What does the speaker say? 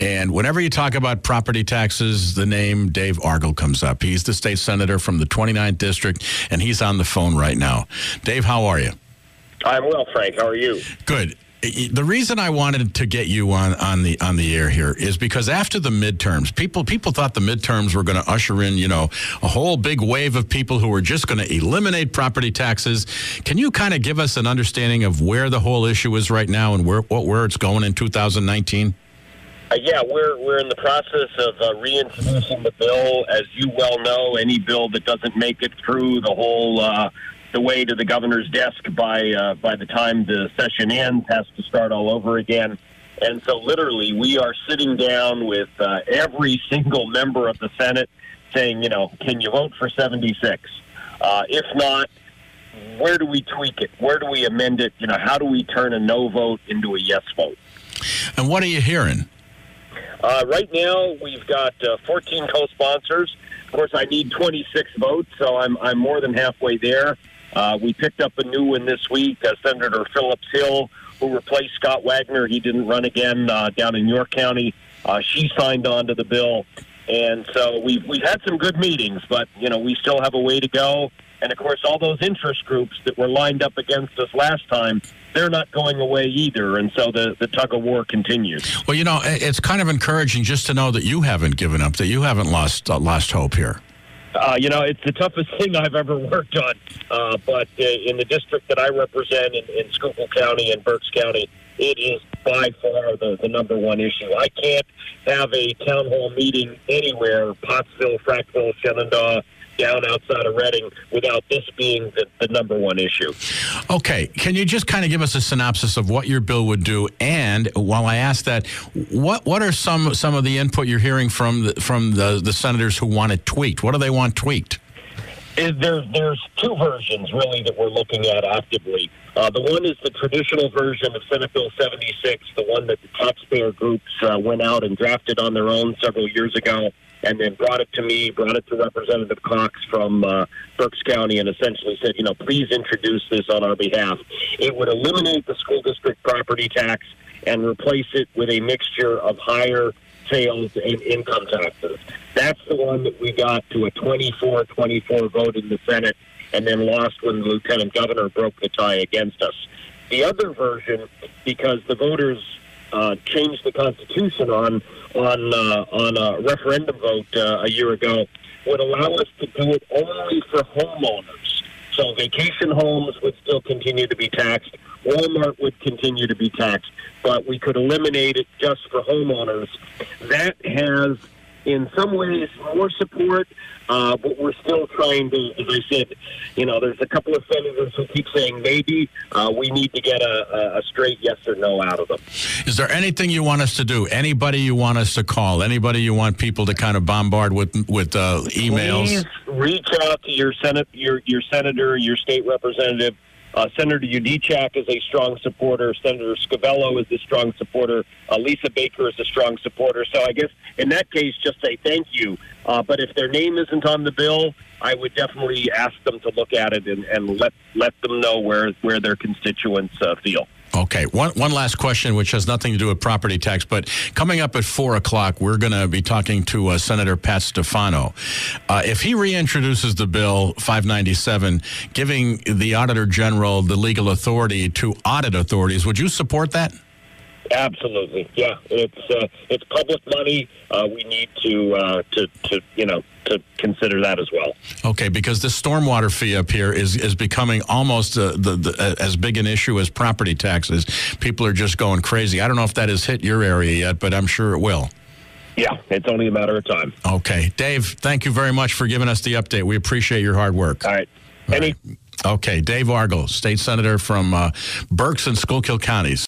And whenever you talk about property taxes, the name Dave Argall comes up. He's the state senator from the 29th district, and he's on the phone right now. Dave, how are you? I'm well, Frank. How are you? Good. The reason I wanted to get you on, on the on the air here is because after the midterms, people people thought the midterms were going to usher in, you know, a whole big wave of people who were just going to eliminate property taxes. Can you kind of give us an understanding of where the whole issue is right now and where what, where it's going in 2019? Uh, yeah, we're we're in the process of uh, reintroducing the bill. As you well know, any bill that doesn't make it through the whole uh, the way to the governor's desk by uh, by the time the session ends has to start all over again. And so, literally, we are sitting down with uh, every single member of the Senate, saying, you know, can you vote for 76? Uh, if not, where do we tweak it? Where do we amend it? You know, how do we turn a no vote into a yes vote? And what are you hearing? Uh, right now, we've got uh, 14 co-sponsors. Of course, I need 26 votes, so I'm I'm more than halfway there. Uh, we picked up a new one this week, uh, Senator Phillips Hill, who replaced Scott Wagner. He didn't run again uh, down in York County. Uh, she signed on to the bill, and so we've we've had some good meetings, but you know we still have a way to go. And of course, all those interest groups that were lined up against us last time, they're not going away either. And so the, the tug of war continues. Well, you know, it's kind of encouraging just to know that you haven't given up, that you haven't lost uh, lost hope here. Uh, you know, it's the toughest thing I've ever worked on. Uh, but uh, in the district that I represent in, in Schuylkill County and Berks County, it is by far the, the number one issue. I can't have a town hall meeting anywhere, Pottsville, Frackville, Shenandoah, down outside of Reading without this being the, the, number one issue. Okay. Can you just kind of give us a synopsis of what your bill would do? And while I ask that, what what are some some of the input you're hearing from the, from the, the senators who want it tweaked? What do they want tweaked? There, there's two versions really that we're looking at actively. Uh, the one is the traditional version of Senate Bill 76, the one that the taxpayer groups uh, went out and drafted on their own several years ago and then brought it to me, brought it to Representative Cox from uh, Berks County, and essentially said, you know, please introduce this on our behalf. It would eliminate the school district property tax and replace it with a mixture of higher sales and income taxes. That's the one that we got to a 24 24 vote in the Senate and then lost when the lieutenant governor broke the tie against us. The other version, because the voters uh, changed the Constitution on on uh, on a referendum vote uh, a year ago would allow us to do it only for homeowners. So vacation homes would still continue to be taxed. Walmart would continue to be taxed, but we could eliminate it just for homeowners. That has in some ways more support, uh, but we're still trying to, as I said, you know, there's a couple of senators who keep saying maybe uh, we need to get a, a, straight yes or no out of them. Is there anything you want us to do? Anybody you want us to call? Anybody you want people to kind of bombard with with uh, emails? Please reach out to your senate, your your senator, your state representative uh, Senator Yudichak is a strong supporter. Senator Scavello is a strong supporter. Uh, Lisa Baker is a strong supporter. So I guess in that case, just say thank you. Uh, but if their name isn't on the bill, I would definitely ask them to look at it and, and let let them know where where their constituents uh, feel. Okay, one one last question, which has nothing to do with property tax, but coming up at four o'clock, we're going to be talking to uh, Senator Pat Stefano. Uh, if he reintroduces the bill 597, giving the Auditor General the legal authority to audit authorities, would you support that? Absolutely, yeah. It's uh, it's public money. Uh, we need to uh, to to you know to consider that as well. Okay, because the stormwater fee up here is is becoming almost uh, the, the uh, as big an issue as property taxes. People are just going crazy. I don't know if that has hit your area yet, but I'm sure it will. Yeah, it's only a matter of time. Okay, Dave. Thank you very much for giving us the update. We appreciate your hard work. All right. All Any. Right. Okay, Dave Argall, state senator from uh, Berks and Schuylkill counties.